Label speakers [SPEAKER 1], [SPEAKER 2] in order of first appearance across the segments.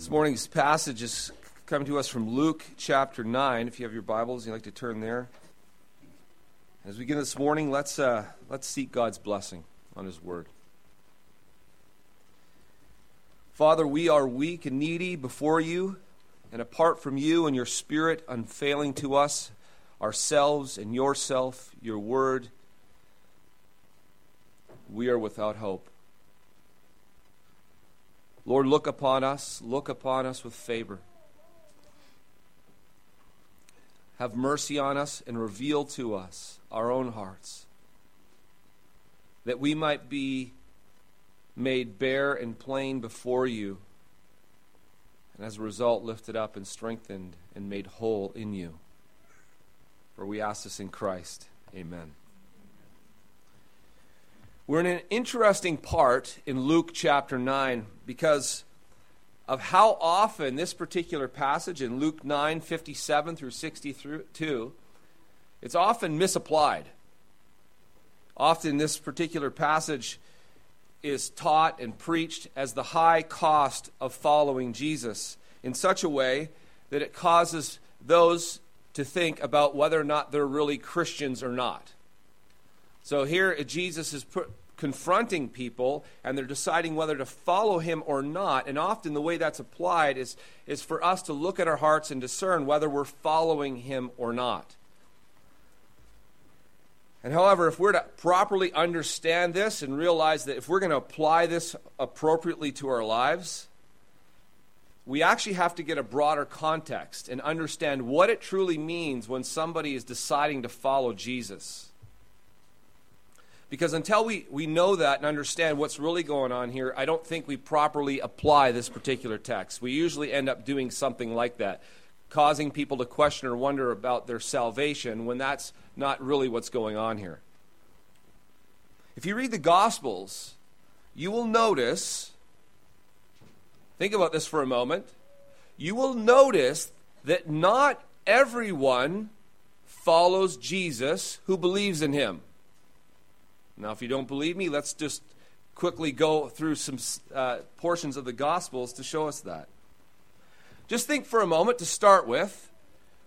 [SPEAKER 1] This morning's passage is coming to us from Luke chapter 9. If you have your Bibles, you'd like to turn there. As we begin this morning, let's, uh, let's seek God's blessing on His Word. Father, we are weak and needy before you, and apart from you and your Spirit unfailing to us, ourselves and yourself, your Word, we are without hope. Lord, look upon us, look upon us with favor. Have mercy on us and reveal to us our own hearts, that we might be made bare and plain before you, and as a result, lifted up and strengthened and made whole in you. For we ask this in Christ. Amen. We're in an interesting part in Luke chapter 9 because of how often this particular passage in Luke 9 57 through 62 it's often misapplied. Often this particular passage is taught and preached as the high cost of following Jesus in such a way that it causes those to think about whether or not they're really Christians or not. So here uh, Jesus is confronting people and they're deciding whether to follow him or not. And often the way that's applied is, is for us to look at our hearts and discern whether we're following him or not. And however, if we're to properly understand this and realize that if we're going to apply this appropriately to our lives, we actually have to get a broader context and understand what it truly means when somebody is deciding to follow Jesus. Because until we, we know that and understand what's really going on here, I don't think we properly apply this particular text. We usually end up doing something like that, causing people to question or wonder about their salvation when that's not really what's going on here. If you read the Gospels, you will notice, think about this for a moment, you will notice that not everyone follows Jesus who believes in him. Now, if you don't believe me, let's just quickly go through some uh, portions of the Gospels to show us that. Just think for a moment to start with.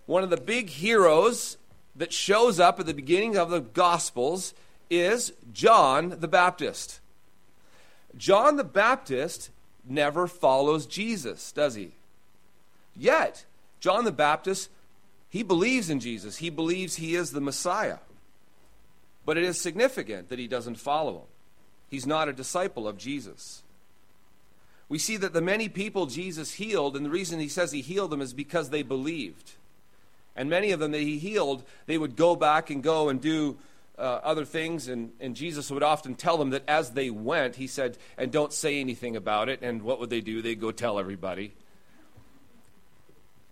[SPEAKER 1] One of the big heroes that shows up at the beginning of the Gospels is John the Baptist. John the Baptist never follows Jesus, does he? Yet, John the Baptist, he believes in Jesus. He believes he is the Messiah. But it is significant that he doesn't follow him. He's not a disciple of Jesus. We see that the many people Jesus healed, and the reason he says he healed them is because they believed. And many of them that he healed, they would go back and go and do uh, other things, and, and Jesus would often tell them that as they went, he said, and don't say anything about it. And what would they do? They'd go tell everybody.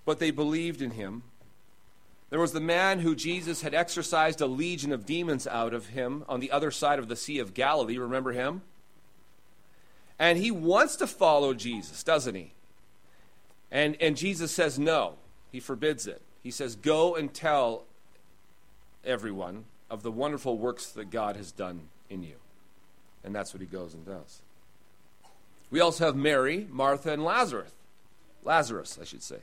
[SPEAKER 1] But they believed in him. There was the man who Jesus had exorcised a legion of demons out of him on the other side of the Sea of Galilee. Remember him? And he wants to follow Jesus, doesn't he? And, and Jesus says no. He forbids it. He says, Go and tell everyone of the wonderful works that God has done in you. And that's what he goes and does. We also have Mary, Martha, and Lazarus. Lazarus, I should say.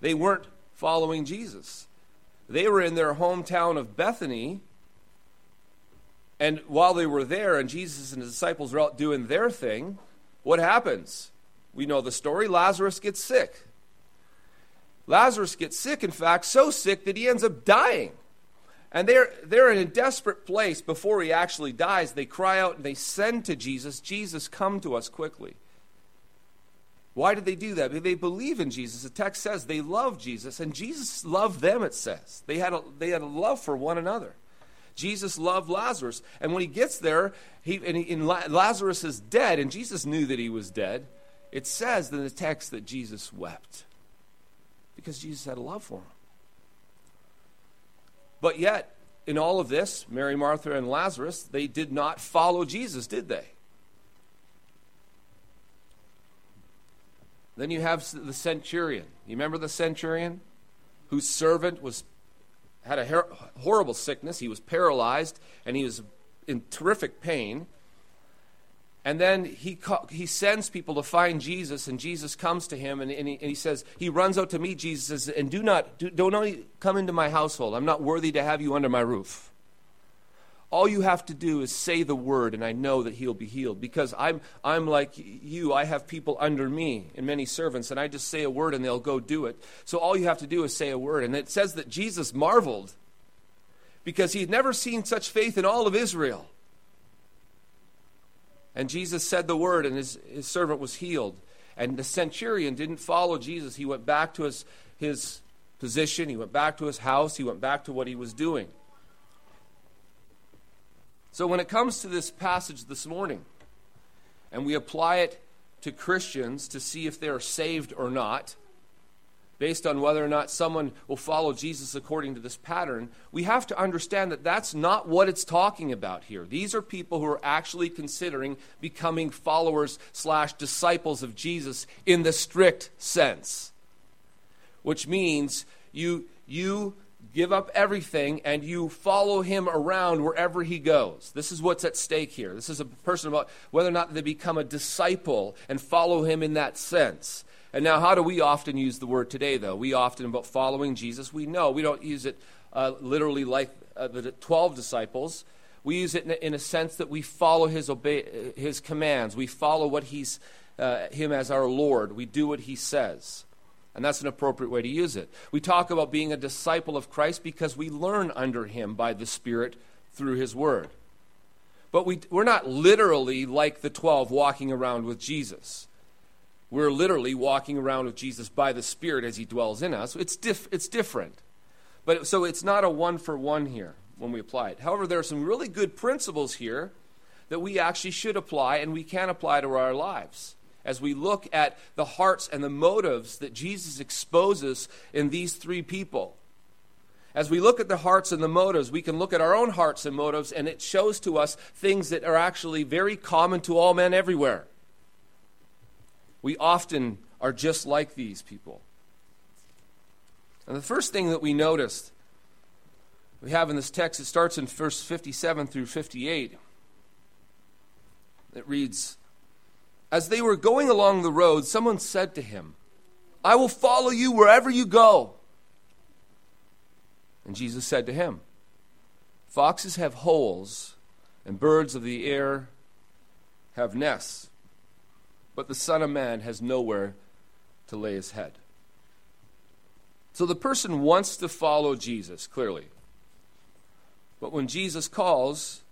[SPEAKER 1] They weren't following Jesus. They were in their hometown of Bethany. And while they were there and Jesus and his disciples were out doing their thing, what happens? We know the story. Lazarus gets sick. Lazarus gets sick, in fact, so sick that he ends up dying. And they're, they're in a desperate place before he actually dies. They cry out and they send to Jesus, Jesus, come to us quickly. Why did they do that? They believe in Jesus. The text says they love Jesus, and Jesus loved them, it says. They had a, they had a love for one another. Jesus loved Lazarus. And when he gets there, he, and, he, and Lazarus is dead, and Jesus knew that he was dead. It says in the text that Jesus wept because Jesus had a love for him. But yet, in all of this, Mary, Martha, and Lazarus, they did not follow Jesus, did they? Then you have the centurion. You remember the centurion whose servant was had a her- horrible sickness. He was paralyzed and he was in terrific pain. And then he, he sends people to find Jesus, and Jesus comes to him, and, and, he, and he says, He runs out to meet Jesus, and do not, do, don't come into my household. I'm not worthy to have you under my roof. All you have to do is say the word, and I know that he'll be healed. Because I'm, I'm like you, I have people under me and many servants, and I just say a word and they'll go do it. So all you have to do is say a word. And it says that Jesus marveled because he had never seen such faith in all of Israel. And Jesus said the word, and his, his servant was healed. And the centurion didn't follow Jesus. He went back to his, his position, he went back to his house, he went back to what he was doing. So when it comes to this passage this morning, and we apply it to Christians to see if they're saved or not, based on whether or not someone will follow Jesus according to this pattern, we have to understand that that's not what it's talking about here. These are people who are actually considering becoming followers slash disciples of Jesus in the strict sense, which means you you give up everything and you follow him around wherever he goes. This is what's at stake here. This is a person about whether or not they become a disciple and follow him in that sense. And now, how do we often use the word today, though? We often, about following Jesus, we know we don't use it uh, literally like uh, the 12 disciples. We use it in a, in a, sense that we follow his, obey, his commands. We follow what he's, uh, him as our Lord. We do what he says. And that's an appropriate way to use it. We talk about being a disciple of Christ because we learn under him by the Spirit through his word. But we, we're not literally like the 12 walking around with Jesus. We're literally walking around with Jesus by the Spirit as He dwells in us. It's, it's different. But so it's not a one for one here when we apply it. However, there are some really good principles here that we actually should apply and we can apply to our lives as we look at the hearts and the motives that Jesus exposes in these three people. As we look at the hearts and the motives, we can look at our own hearts and motives, and it shows to us things that are actually very common to all men everywhere. We often are just like these people. And the first thing that we noticed we have in this text, it starts in verse 57 through 58. It reads As they were going along the road, someone said to him, I will follow you wherever you go. And Jesus said to him, Foxes have holes, and birds of the air have nests but the Son of Man has nowhere to lay his head. So the person wants to follow Jesus, clearly. But when Jesus calls,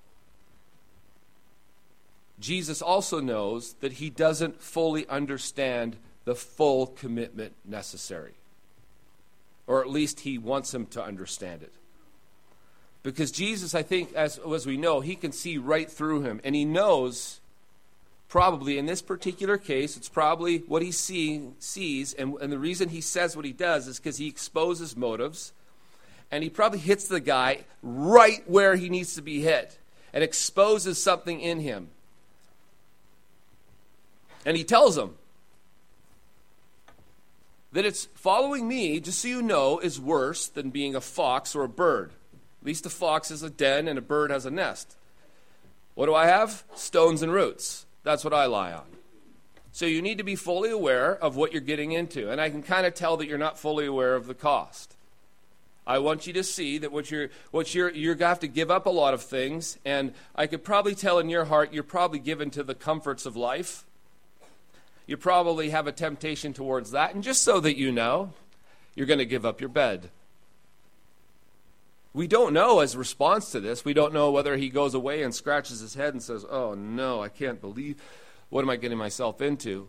[SPEAKER 1] Jesus also knows that he doesn't fully understand the full commitment necessary. Or at least he wants him to understand it. Because Jesus, I think, as, as we know, he can see right through him. And he knows probably in this particular case, it's probably what he see, sees. And, and the reason he says what he does is because he exposes motives. And he probably hits the guy right where he needs to be hit and exposes something in him. And he tells him that it's following me, just so you know, is worse than being a fox or a bird. At least a fox has a den and a bird has a nest. What do I have? Stones and roots. That's what I lie on. So you need to be fully aware of what you're getting into. And I can kind of tell that you're not fully aware of the cost. I want you to see that what you're, what you're, you're going to have to give up a lot of things. And I could probably tell in your heart you're probably given to the comforts of life. You probably have a temptation towards that. And just so that you know, you're going to give up your bed. We don't know as response to this. We don't know whether he goes away and scratches his head and says, Oh no, I can't believe what am I getting myself into?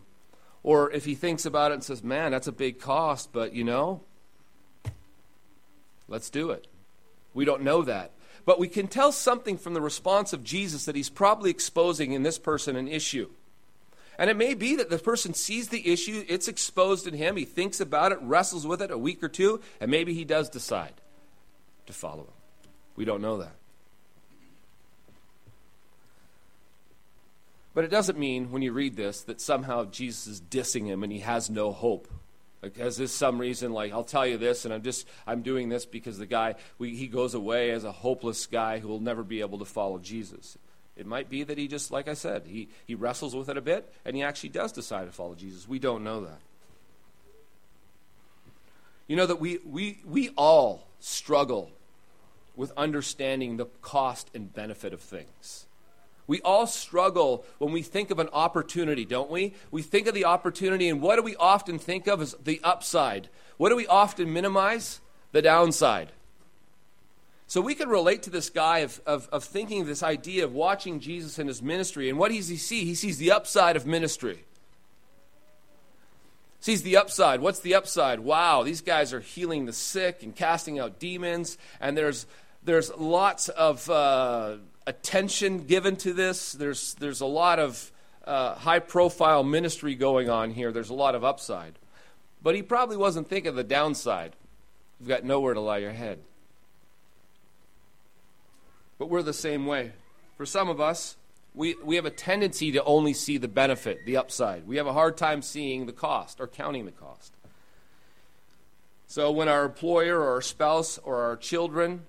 [SPEAKER 1] Or if he thinks about it and says, Man, that's a big cost, but you know, let's do it. We don't know that. But we can tell something from the response of Jesus that he's probably exposing in this person an issue. And it may be that the person sees the issue, it's exposed in him, he thinks about it, wrestles with it a week or two, and maybe he does decide to follow him. We don't know that. But it doesn't mean, when you read this, that somehow Jesus is dissing him and he has no hope. Has this some reason, like, I'll tell you this, and I'm just, I'm doing this because the guy, we, he goes away as a hopeless guy who will never be able to follow Jesus. It might be that he just, like I said, he, he wrestles with it a bit and he actually does decide to follow Jesus. We don't know that. You know that we, we, we all struggle with understanding the cost and benefit of things. We all struggle when we think of an opportunity, don't we? We think of the opportunity, and what do we often think of as the upside? What do we often minimize? The downside. So we can relate to this guy of, of, of thinking this idea of watching Jesus in his ministry. And what does he see? He sees the upside of ministry. Sees the upside. What's the upside? Wow, these guys are healing the sick and casting out demons, and there's there's lots of uh, attention given to this. There's, there's a lot of uh, high profile ministry going on here. There's a lot of upside. But he probably wasn't thinking of the downside. You've got nowhere to lie your head. But we're the same way. For some of us, we, we have a tendency to only see the benefit, the upside. We have a hard time seeing the cost or counting the cost. So when our employer or our spouse or our children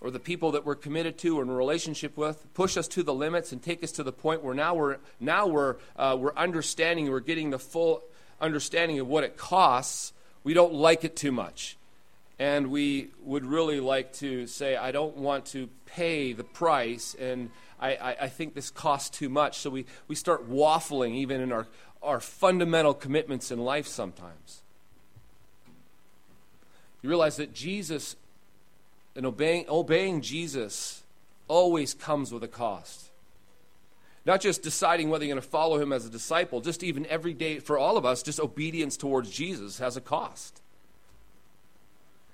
[SPEAKER 1] or the people that we're committed to or in a relationship with push us to the limits and take us to the point where now we're now we're uh, we're understanding we're getting the full understanding of what it costs we don't like it too much and we would really like to say i don't want to pay the price and i, I, I think this costs too much so we, we start waffling even in our, our fundamental commitments in life sometimes you realize that jesus and obeying, obeying Jesus always comes with a cost. Not just deciding whether you're going to follow him as a disciple, just even every day for all of us, just obedience towards Jesus has a cost.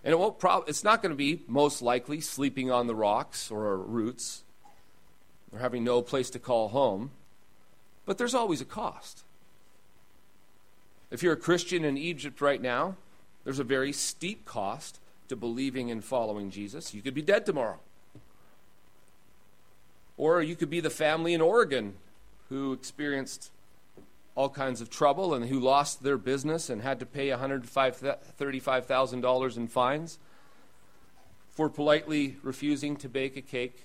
[SPEAKER 1] And it won't it's not going to be most likely sleeping on the rocks or roots or having no place to call home, but there's always a cost. If you're a Christian in Egypt right now, there's a very steep cost to believing and following Jesus. You could be dead tomorrow. Or you could be the family in Oregon who experienced all kinds of trouble and who lost their business and had to pay $135,000 in fines for politely refusing to bake a cake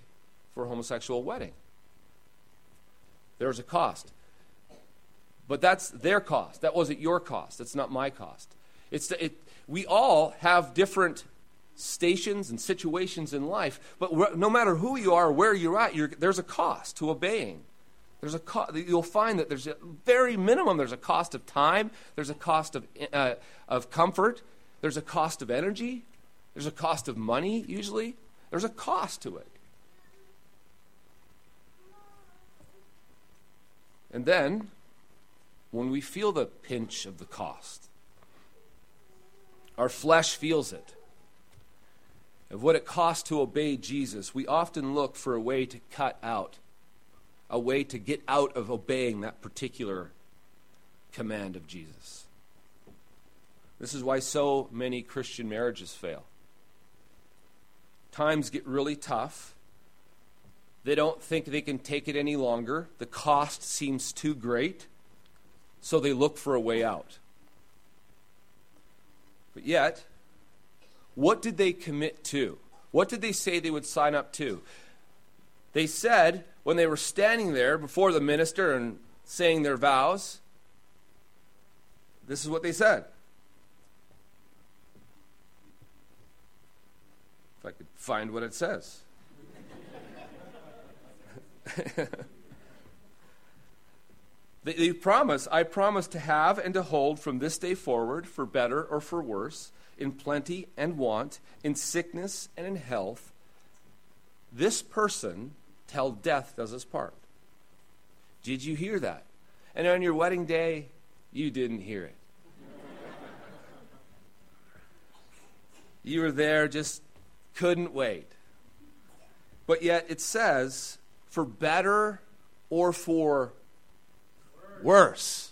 [SPEAKER 1] for a homosexual wedding. There's a cost. But that's their cost. That wasn't your cost. That's not my cost. It's it, we all have different stations and situations in life. But no matter who you are, where you're at, you're, there's a cost to obeying. There's a co- you'll find that there's a very minimum. There's a cost of time. There's a cost of uh, of comfort. There's a cost of energy. There's a cost of money. Usually, there's a cost to it. And then, when we feel the pinch of the cost, our flesh feels it of what it costs to obey Jesus, we often look for a way to cut out, a way to get out of obeying that particular command of Jesus. This is why so many Christian marriages fail. Times get really tough. They don't think they can take it any longer. The cost seems too great, so they look for a way out. But yet, what did they commit to? What did they say they would sign up to? They said, when they were standing there before the minister and saying their vows, this is what they said. If I could find what it says. they, they promise, I promise to have and to hold from this day forward, for better or for worse, in plenty and want, in sickness and in health, this person till death does us part. Did you hear that? And on your wedding day, you didn't hear it. you were there, just couldn't wait. But yet it says, for better or for worse.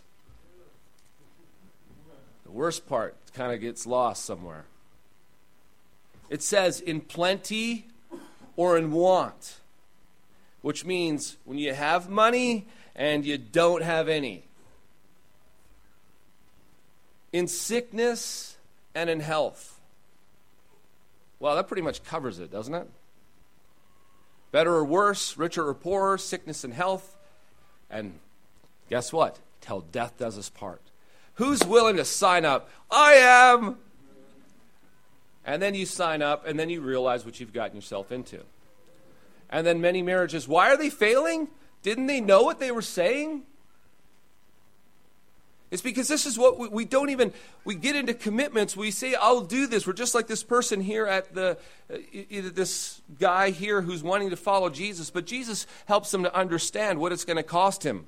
[SPEAKER 1] The worst part kind of gets lost somewhere. It says, in plenty or in want, which means when you have money and you don't have any, in sickness and in health. Well, that pretty much covers it, doesn't it? better or worse, richer or poorer, sickness and health. And guess what? Till death does us part. Who's willing to sign up? I am. And then you sign up, and then you realize what you've gotten yourself into. And then many marriages, why are they failing? Didn't they know what they were saying? It's because this is what we, we, don't even, we get into commitments. We say, I'll do this. We're just like this person here at the, uh, this guy here who's wanting to follow Jesus, but Jesus helps them to understand what it's going to cost him.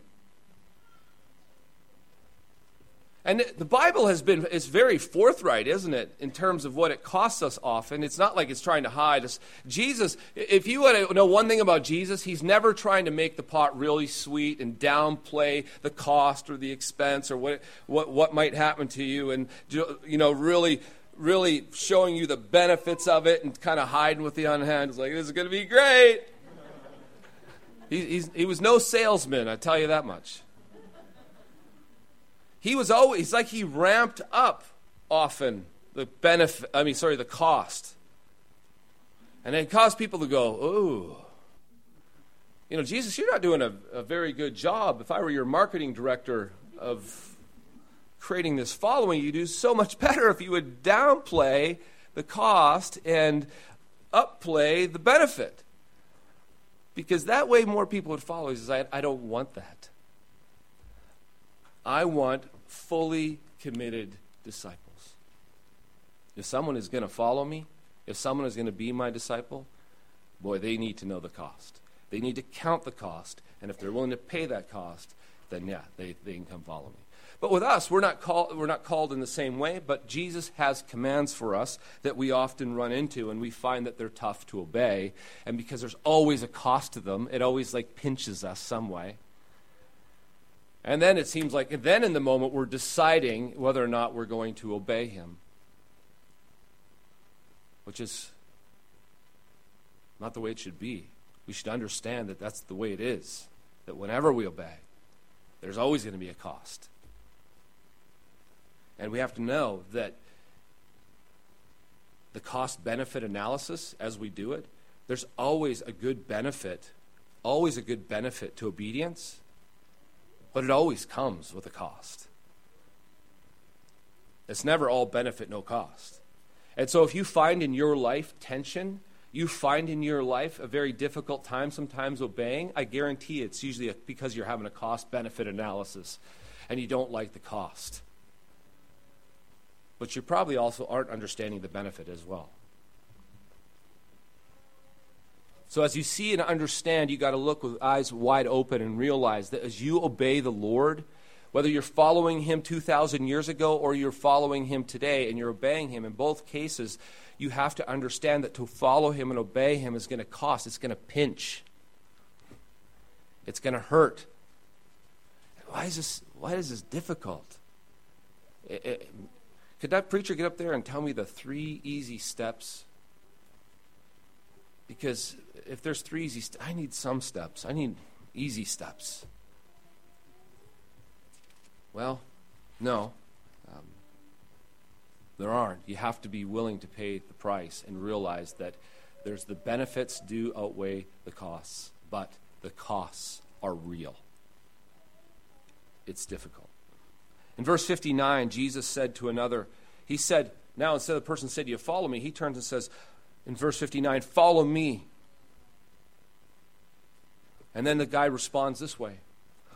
[SPEAKER 1] And the Bible has been, it's very forthright, isn't it, in terms of what it costs us often. It's not like it's trying to hide us. Jesus, if you want to know one thing about Jesus, he's never trying to make the pot really sweet and downplay the cost or the expense or what, what, what might happen to you and, you know, really really showing you the benefits of it and kind of hiding with the unhand. It's like, this is going to be great. He, he was no salesman, I tell you that much. He was always like he ramped up often the benefit, I mean, sorry, the cost. And it caused people to go, oh, you know, Jesus, you're not doing a, a very good job. If I were your marketing director of creating this following, you'd do so much better if you would downplay the cost and upplay the benefit. Because that way more people would follow. He says, I, I don't want that. I want fully committed disciples. If someone is going to follow me, if someone is going to be my disciple, boy, they need to know the cost. They need to count the cost. And if they're willing to pay that cost, then yeah, they, they can come follow me. But with us, we're not, call, we're not called in the same way, but Jesus has commands for us that we often run into, and we find that they're tough to obey. And because there's always a cost to them, it always like pinches us some way. And then it seems like, then in the moment, we're deciding whether or not we're going to obey him, which is not the way it should be. We should understand that that's the way it is, that whenever we obey, there's always going to be a cost. And we have to know that the cost benefit analysis, as we do it, there's always a good benefit, always a good benefit to obedience but it always comes with a cost. It's never all benefit, no cost. And so if you find in your life tension, you find in your life a very difficult time sometimes obeying, I guarantee it's usually because you're having a cost benefit analysis and you don't like the cost. But you probably also aren't understanding the benefit as well. So, as you see and understand, you got to look with eyes wide open and realize that as you obey the Lord, whether you're following Him 2,000 years ago or you're following Him today and you're obeying Him, in both cases, you have to understand that to follow Him and obey Him is going to cost, it's going to pinch, it's going to hurt. Why is this, why is this difficult? It, it, could that preacher get up there and tell me the three easy steps because if there's three easy steps, I need some steps. I need easy steps. Well, no. Um, there aren't. You have to be willing to pay the price and realize that there's the benefits do outweigh the costs, but the costs are real. It's difficult. In verse 59, Jesus said to another, He said, Now instead of the person said, You follow me, he turns and says, in verse 59 Follow me. And then the guy responds this way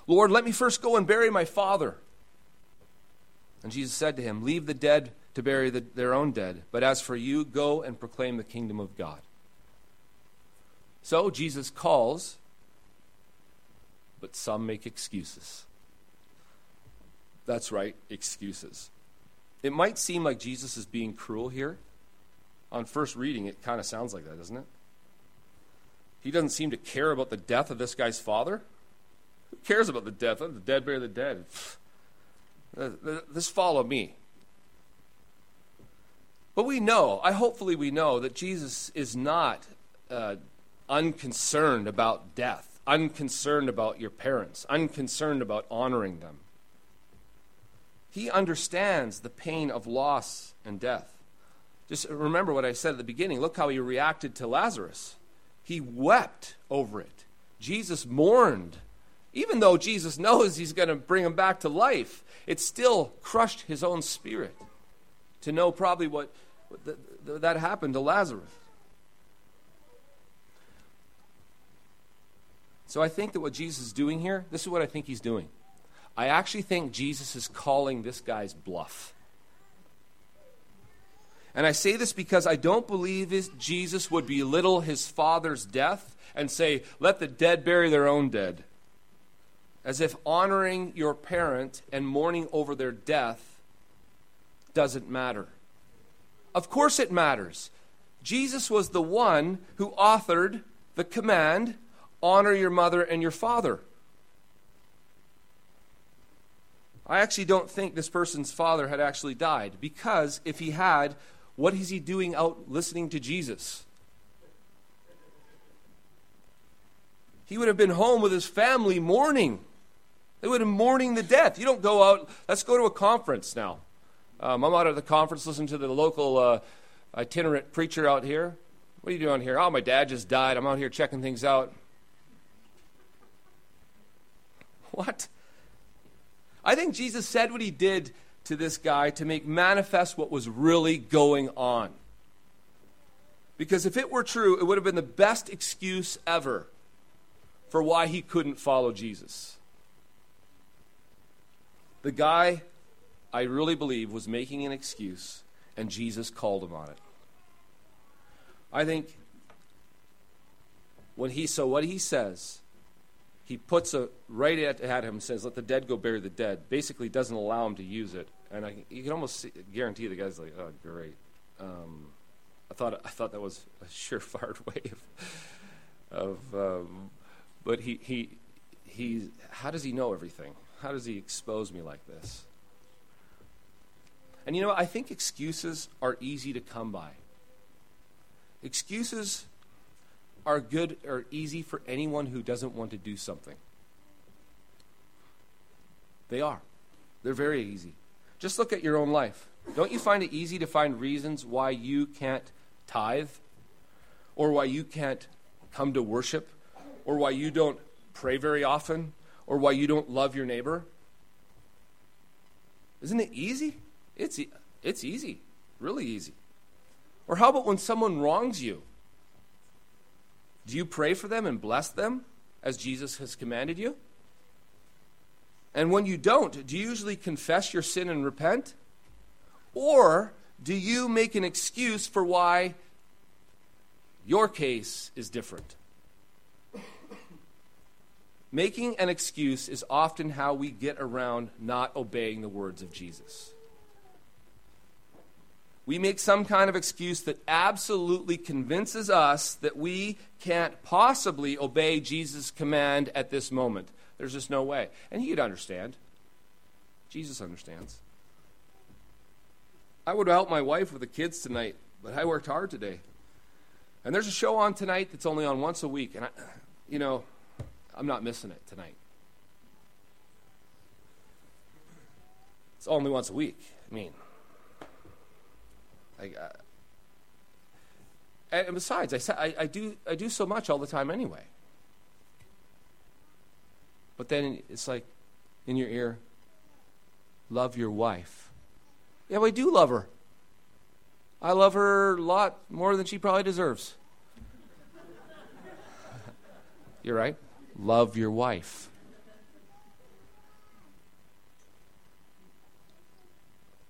[SPEAKER 1] Lord, let me first go and bury my father. And Jesus said to him, Leave the dead to bury the, their own dead, but as for you, go and proclaim the kingdom of God. So Jesus calls, but some make excuses. That's right, excuses. It might seem like Jesus is being cruel here on first reading, it kind of sounds like that, doesn't it? He doesn't seem to care about the death of this guy's father. Who cares about the death? Let the dead bury the dead. This follow me. But we know, I hopefully we know, that Jesus is not uh, unconcerned about death, unconcerned about your parents, unconcerned about honoring them. He understands the pain of loss and death. Just remember what I said at the beginning. Look how he reacted to Lazarus. He wept over it. Jesus mourned. Even though Jesus knows he's going to bring him back to life, it still crushed his own spirit to know probably what, what the, the, that happened to Lazarus. So I think that what Jesus is doing here, this is what I think he's doing. I actually think Jesus is calling this guy's bluff. And I say this because I don't believe Jesus would belittle his father's death and say, let the dead bury their own dead. As if honoring your parent and mourning over their death doesn't matter. Of course it matters. Jesus was the one who authored the command honor your mother and your father. I actually don't think this person's father had actually died because if he had, what is he doing out listening to Jesus? He would have been home with his family mourning. They would have been mourning the death. You don't go out, let's go to a conference now. Um, I'm out at the conference listening to the local uh, itinerant preacher out here. What are you doing here? Oh, my dad just died. I'm out here checking things out. What? I think Jesus said what he did to this guy to make manifest what was really going on. Because if it were true, it would have been the best excuse ever for why he couldn't follow Jesus. The guy, I really believe, was making an excuse, and Jesus called him on it. I think when he, so what he says he puts a right at, at him says, "Let the dead go bury the dead." Basically, doesn't allow him to use it, and I, you can almost see, guarantee the guy's like, "Oh, great." Um, I thought I thought that was a surefire way of, of um, but he he he. How does he know everything? How does he expose me like this? And you know, I think excuses are easy to come by. Excuses are good or easy for anyone who doesn't want to do something. They are. They're very easy. Just look at your own life. Don't you find it easy to find reasons why you can't tithe? Or why you can't come to worship? Or why you don't pray very often? Or why you don't love your neighbor? Isn't it easy? It's, it's easy. Really easy. Or how about when someone wrongs you? Do you pray for them and bless them as Jesus has commanded you? And when you don't, do you usually confess your sin and repent? Or do you make an excuse for why your case is different? Making an excuse is often how we get around not obeying the words of Jesus we make some kind of excuse that absolutely convinces us that we can't possibly obey Jesus' command at this moment. There's just no way. And he'd understand. Jesus understands. I would help my wife with the kids tonight, but I worked hard today. And there's a show on tonight that's only on once a week, and I, you know, I'm not missing it tonight. It's only once a week. I mean, Uh, and besides, I, I, I, do, I do so much all the time anyway. But then it's like in your ear, love your wife. Yeah, I do love her. I love her a lot more than she probably deserves. You're right. Love your wife.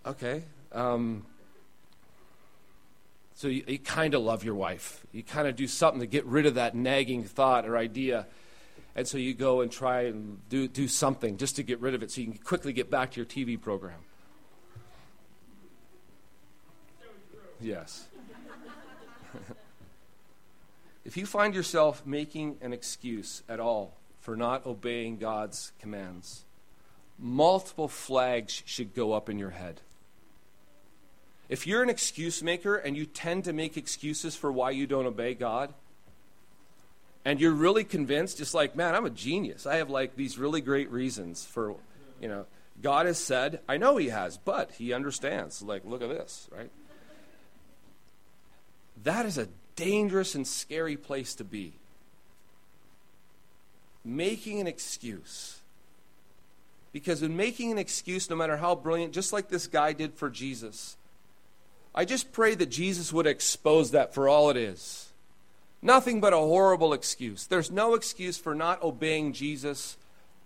[SPEAKER 1] Okay. Um, so you, you kind of love your wife. You kind of do something to get rid of that nagging thought or idea. And so you go and try and do, do something just to get rid of it so you can quickly get back to your TV program. Yes. if you find yourself making an excuse at all for not obeying God's commands, multiple flags should go up in your head. If you're an excuse maker and you tend to make excuses for why you don't obey God, and you're really convinced, just like, man, I'm a genius. I have like these really great reasons for, you know, God has said, I know He has, but He understands. Like, look at this, right? That is a dangerous and scary place to be. Making an excuse. Because in making an excuse, no matter how brilliant, just like this guy did for Jesus, I just pray that Jesus would expose that for all it is. Nothing but a horrible excuse. There's no excuse for not obeying Jesus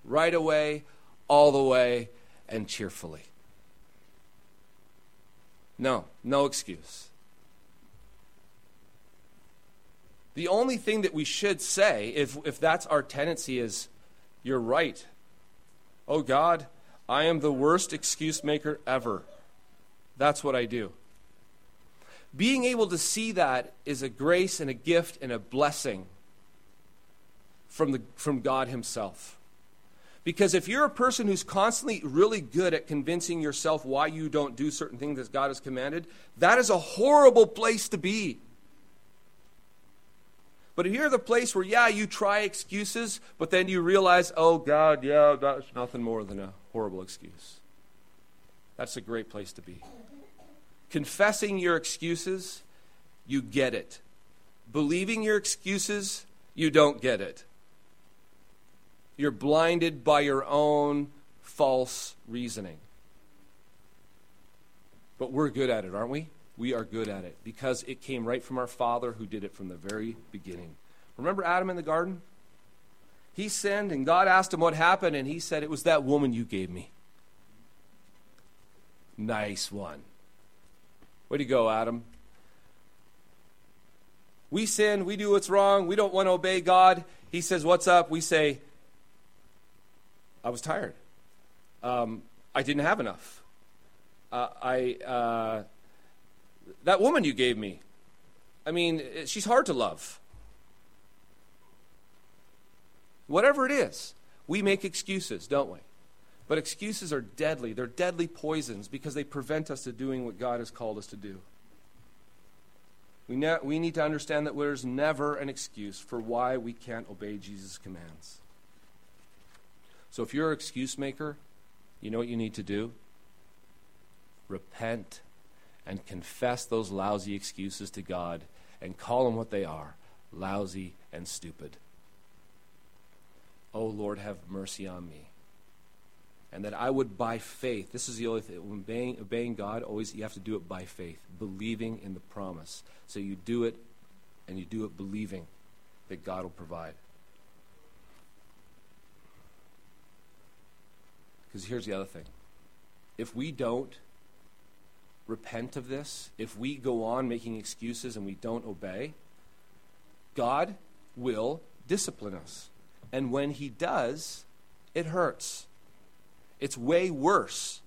[SPEAKER 1] right away, all the way, and cheerfully. No, no excuse. The only thing that we should say, if, if that's our tendency, is, You're right. Oh God, I am the worst excuse maker ever. That's what I do. Being able to see that is a grace and a gift and a blessing from, the, from God Himself. Because if you're a person who's constantly really good at convincing yourself why you don't do certain things that God has commanded, that is a horrible place to be. But if you're the place where, yeah, you try excuses, but then you realize, oh, God, yeah, that's nothing more than a horrible excuse. That's a great place to be. Confessing your excuses, you get it. Believing your excuses, you don't get it. You're blinded by your own false reasoning. But we're good at it, aren't we? we are good at it because it came right from our Father who did it from the very beginning. Remember Adam in the garden? He sinned, and God asked him what happened, and he said, It was that woman you gave me. Nice one. Way to go, Adam. We sin, we do what's wrong, we don't want to obey God. He says, What's up? We say, I was tired. Um, I didn't have enough. Uh, I. Uh, that woman you gave me, I mean, she's hard to love. Whatever it is, we make excuses, don't we? But excuses are deadly. They're deadly poisons because they prevent us to doing what God has called us to do. We, ne- we need to understand that there's never an excuse for why we can't obey Jesus' commands. So if you're an excuse maker, you know what you need to do? Repent and confess those lousy excuses to God and call them what they are lousy and stupid. Oh Lord, have mercy on me. And that I would, by faith, this is the only thing, when obeying, obeying God, always you have to do it by faith, believing in the promise. So you do it, and you do it believing that God will provide. Because here's the other thing if we don't repent of this, if we go on making excuses and we don't obey, God will discipline us. And when He does, it hurts. It's way worse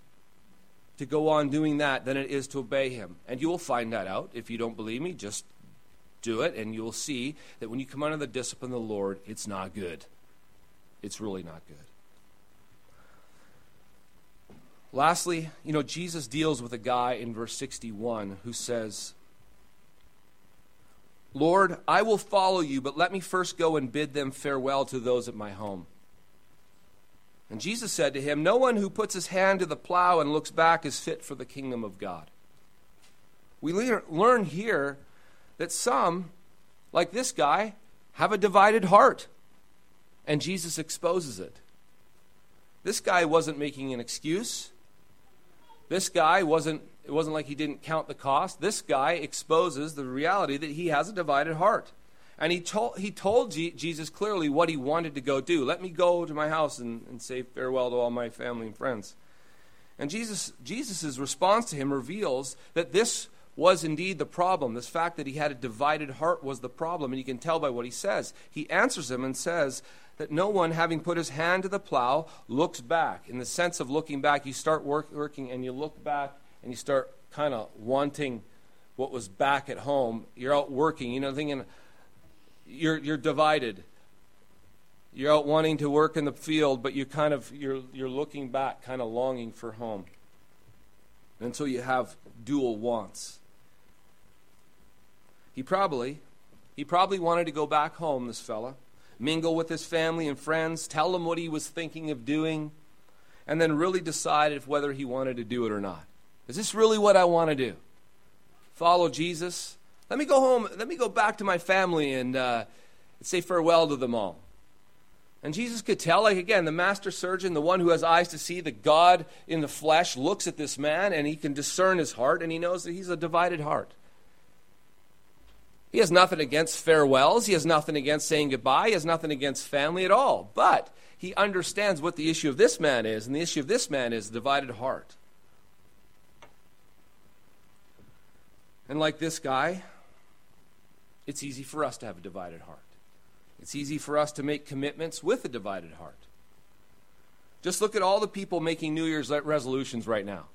[SPEAKER 1] to go on doing that than it is to obey Him. And you will find that out. If you don't believe me, just do it, and you will see that when you come under the discipline of the Lord, it's not good. It's really not good. Lastly, you know, Jesus deals with a guy in verse 61 who says, Lord, I will follow you, but let me first go and bid them farewell to those at my home. And Jesus said to him, No one who puts his hand to the plow and looks back is fit for the kingdom of God. We learn here that some, like this guy, have a divided heart. And Jesus exposes it. This guy wasn't making an excuse. This guy wasn't, it wasn't like he didn't count the cost. This guy exposes the reality that he has a divided heart. And he told, he told Jesus clearly what he wanted to go do. Let me go to my house and, and say farewell to all my family and friends. And Jesus' Jesus's response to him reveals that this was indeed the problem. This fact that he had a divided heart was the problem, and you can tell by what he says. He answers him and says, that no one, having put his hand to the plow, looks back. In the sense of looking back, you start work, working and you look back and you start kind of wanting what was back at home. You're out working, you know, thinking you're, you're divided. You're out wanting to work in the field, but you kind of you're you're looking back, kind of longing for home. And so you have dual wants. He probably he probably wanted to go back home, this fella mingle with his family and friends, tell them what he was thinking of doing, and then really decide if whether he wanted to do it or not. Is this really what I want to do? Follow Jesus Let me go home. Let me go back to my family and uh, say farewell to them all. And Jesus could tell, like again, the master surgeon, the one who has eyes to see, the God in the flesh, looks at this man and he can discern his heart and he knows that he's a divided heart. He has nothing against farewells. He has nothing against saying goodbye. He has nothing against family at all. But he understands what the issue of this man is, and the issue of this man is a divided heart. And like this guy, it's easy for us to have a divided heart. It's easy for us to make commitments with a divided heart. Just look at all the people making New Year's resolutions right now.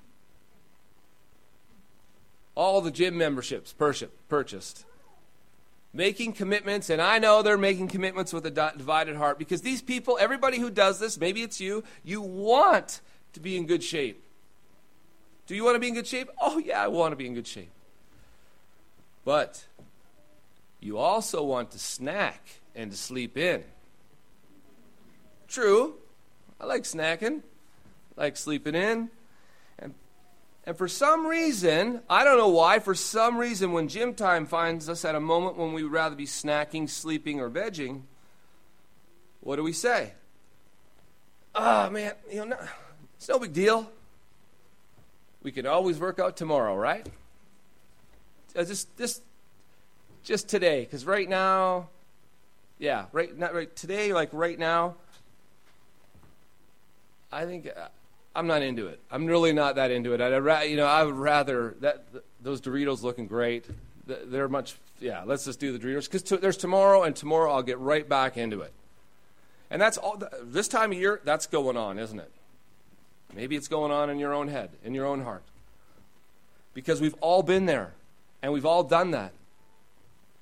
[SPEAKER 1] All the gym memberships purchased. Making commitments, and I know they're making commitments with a divided heart because these people, everybody who does this, maybe it's you, you want to be in good shape. Do you want to be in good shape? Oh, yeah, I want to be in good shape. But you also want to snack and to sleep in. True, I like snacking, I like sleeping in. And, and for some reason, I don't know why, for some reason, when gym time finds us at a moment when we would rather be snacking, sleeping, or vegging, what do we say? Oh, man, you know, no, it's no big deal. We can always work out tomorrow, right? Uh, just, just, just today, because right now, yeah, right, not right today, like right now. I think uh, I'm not into it. I'm really not that into it. I'd ra- you know, I would rather that th- those Doritos looking great. Th- they're much, yeah. Let's just do the Doritos because there's tomorrow, and tomorrow I'll get right back into it. And that's all. Th- this time of year, that's going on, isn't it? Maybe it's going on in your own head, in your own heart, because we've all been there, and we've all done that.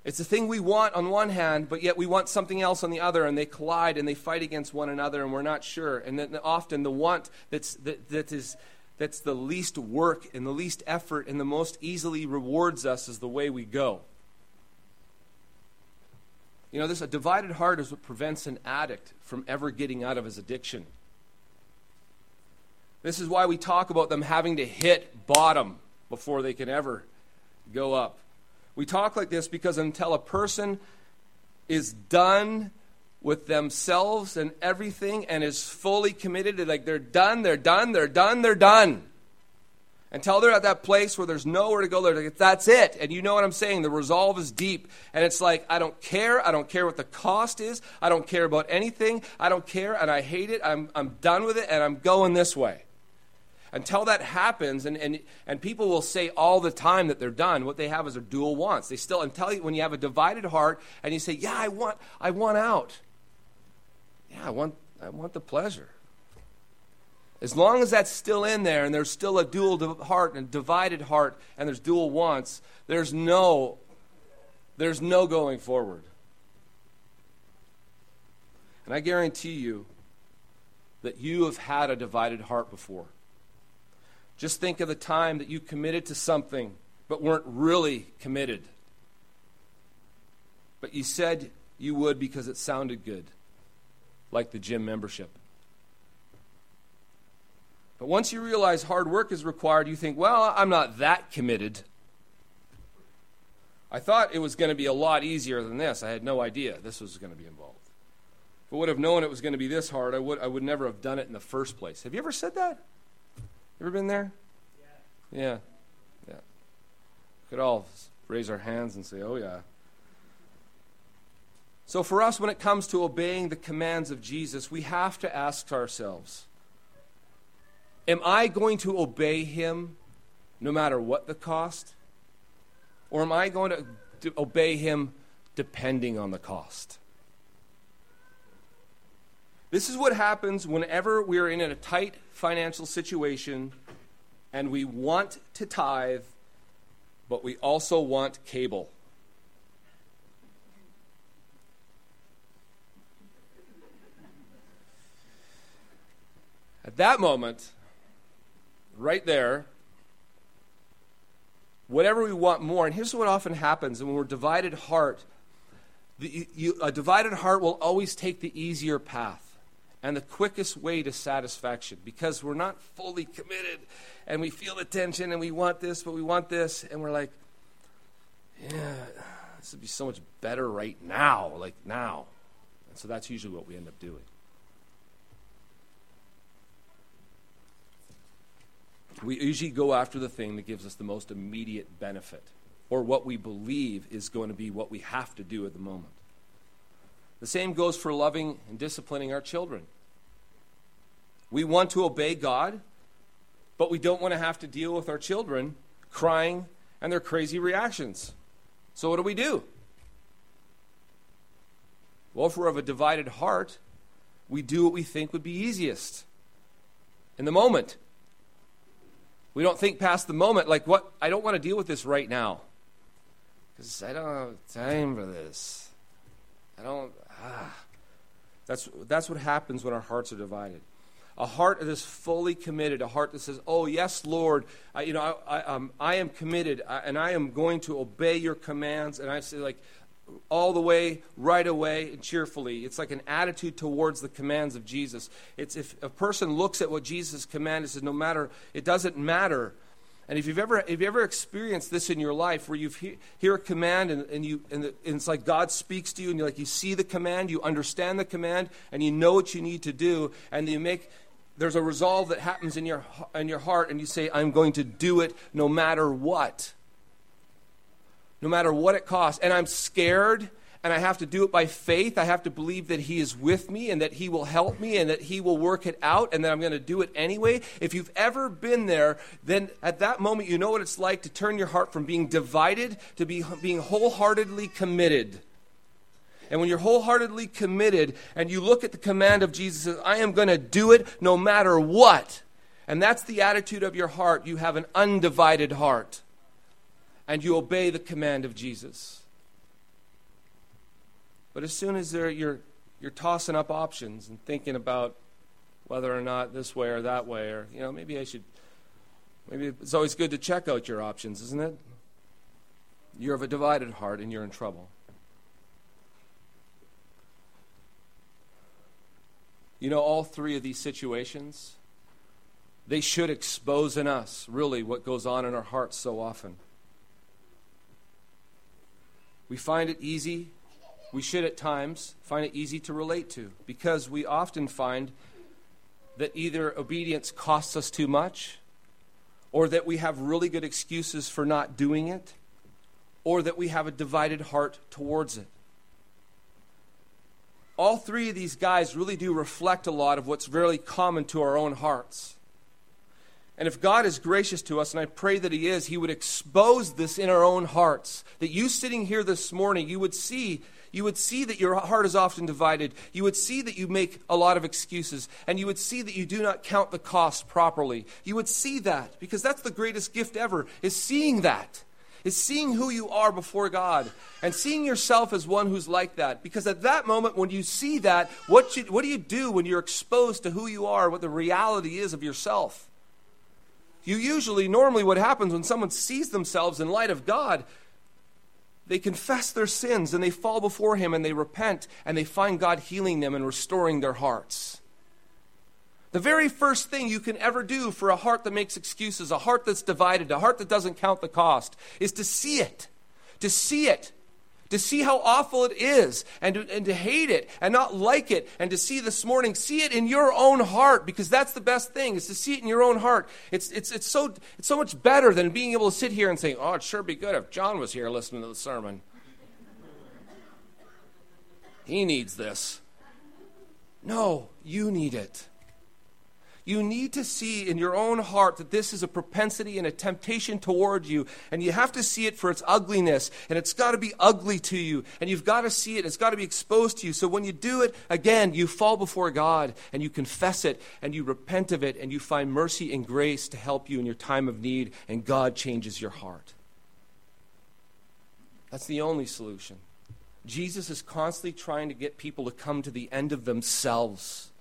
[SPEAKER 1] It's the thing we want on one hand, but yet we want something else on the other, and they collide and they fight against one another, and we're not sure. And then often the want that's, that, that is, that's the least work and the least effort and the most easily rewards us is the way we go. You know, this a divided heart is what prevents an addict from ever getting out of his addiction. This is why we talk about them having to hit bottom before they can ever go up. We talk like this because until a person is done with themselves and everything and is fully committed, like they're done, they're done, they're done, they're done. Until they're at that place where there's nowhere to go, they're like, that's it. And you know what I'm saying? The resolve is deep. And it's like, I don't care. I don't care what the cost is. I don't care about anything. I don't care. And I hate it. I'm, I'm done with it. And I'm going this way until that happens, and, and, and people will say all the time that they're done, what they have is a dual wants. They still, until you, when you have a divided heart and you say, Yeah, I want, I want out. Yeah, I want, I want the pleasure. As long as that's still in there and there's still a dual heart and divided heart and there's dual wants, there's no, there's no going forward. And I guarantee you that you have had a divided heart before. Just think of the time that you committed to something but weren't really committed. But you said you would because it sounded good, like the gym membership. But once you realize hard work is required, you think, well, I'm not that committed. I thought it was going to be a lot easier than this. I had no idea this was going to be involved. If I would have known it was going to be this hard, I would, I would never have done it in the first place. Have you ever said that? Ever been there? Yeah. Yeah. Yeah. Could all raise our hands and say, "Oh yeah." So for us when it comes to obeying the commands of Jesus, we have to ask ourselves, am I going to obey him no matter what the cost? Or am I going to, to obey him depending on the cost? This is what happens whenever we are in a tight financial situation and we want to tithe, but we also want cable. At that moment, right there, whatever we want more, and here's what often happens when we're divided heart, the, you, a divided heart will always take the easier path and the quickest way to satisfaction because we're not fully committed and we feel the tension and we want this, but we want this, and we're like, yeah, this would be so much better right now, like now. And so that's usually what we end up doing. We usually go after the thing that gives us the most immediate benefit, or what we believe is going to be what we have to do at the moment. The same goes for loving and disciplining our children. We want to obey God, but we don't want to have to deal with our children crying and their crazy reactions. So, what do we do? Well, if we're of a divided heart, we do what we think would be easiest in the moment. We don't think past the moment, like, what? I don't want to deal with this right now. Because I don't have time for this. I don't. Ah. That's, that's what happens when our hearts are divided. A heart that is fully committed, a heart that says, Oh, yes, Lord, I, you know, I, I, um, I am committed and I am going to obey your commands. And I say, like, all the way, right away, and cheerfully. It's like an attitude towards the commands of Jesus. It's if a person looks at what Jesus commanded, and says, no matter, it doesn't matter. And if you've ever, if you ever experienced this in your life, where you he, hear a command and, and you, and, the, and, it's like God speaks to you, and you like you see the command, you understand the command, and you know what you need to do, and you make there's a resolve that happens in your in your heart, and you say, "I'm going to do it no matter what." no matter what it costs. And I'm scared and I have to do it by faith. I have to believe that He is with me and that He will help me and that He will work it out and that I'm going to do it anyway. If you've ever been there, then at that moment you know what it's like to turn your heart from being divided to be, being wholeheartedly committed. And when you're wholeheartedly committed and you look at the command of Jesus, I am going to do it no matter what. And that's the attitude of your heart. You have an undivided heart and you obey the command of Jesus. But as soon as you're, you're tossing up options and thinking about whether or not this way or that way, or, you know, maybe I should, maybe it's always good to check out your options, isn't it? You're of a divided heart and you're in trouble. You know, all three of these situations, they should expose in us really what goes on in our hearts so often. We find it easy, we should at times find it easy to relate to because we often find that either obedience costs us too much, or that we have really good excuses for not doing it, or that we have a divided heart towards it. All three of these guys really do reflect a lot of what's really common to our own hearts. And if God is gracious to us, and I pray that He is, He would expose this in our own hearts. That you sitting here this morning, you would see. You would see that your heart is often divided. You would see that you make a lot of excuses. And you would see that you do not count the cost properly. You would see that because that's the greatest gift ever, is seeing that. Is seeing who you are before God and seeing yourself as one who's like that. Because at that moment, when you see that, what, you, what do you do when you're exposed to who you are, what the reality is of yourself? You usually, normally, what happens when someone sees themselves in light of God, they confess their sins and they fall before Him and they repent and they find God healing them and restoring their hearts. The very first thing you can ever do for a heart that makes excuses, a heart that's divided, a heart that doesn't count the cost, is to see it. To see it to see how awful it is and to, and to hate it and not like it and to see this morning, see it in your own heart because that's the best thing is to see it in your own heart. It's, it's, it's, so, it's so much better than being able to sit here and say, oh, it'd sure be good if John was here listening to the sermon. He needs this. No, you need it. You need to see in your own heart that this is a propensity and a temptation toward you, and you have to see it for its ugliness, and it's got to be ugly to you, and you've got to see it, it's got to be exposed to you. So when you do it, again, you fall before God, and you confess it, and you repent of it, and you find mercy and grace to help you in your time of need, and God changes your heart. That's the only solution. Jesus is constantly trying to get people to come to the end of themselves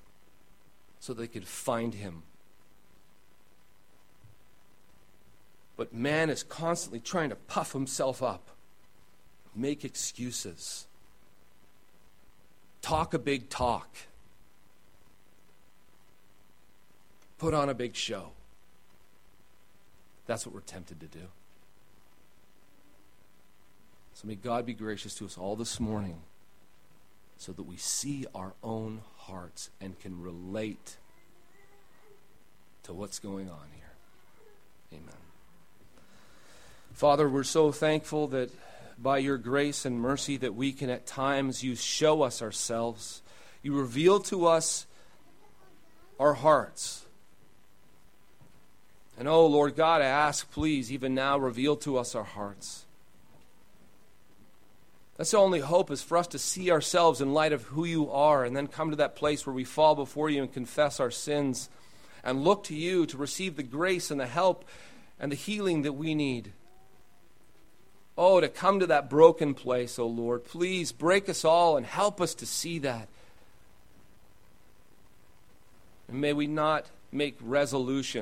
[SPEAKER 1] so they could find him. But man is constantly trying to puff himself up, make excuses, talk a big talk, put on a big show. That's what we're tempted to do. So may God be gracious to us all this morning so that we see our own hearts and can relate to what's going on here. Amen. Father, we're so thankful that by your grace and mercy that we can at times you show us ourselves. You reveal to us our hearts. And oh, Lord God, I ask, please, even now, reveal to us our hearts. That's the only hope is for us to see ourselves in light of who you are and then come to that place where we fall before you and confess our sins and look to you to receive the grace and the help and the healing that we need. Oh, to come to that broken place, oh Lord. Please break us all and help us to see that. And may we not make resolution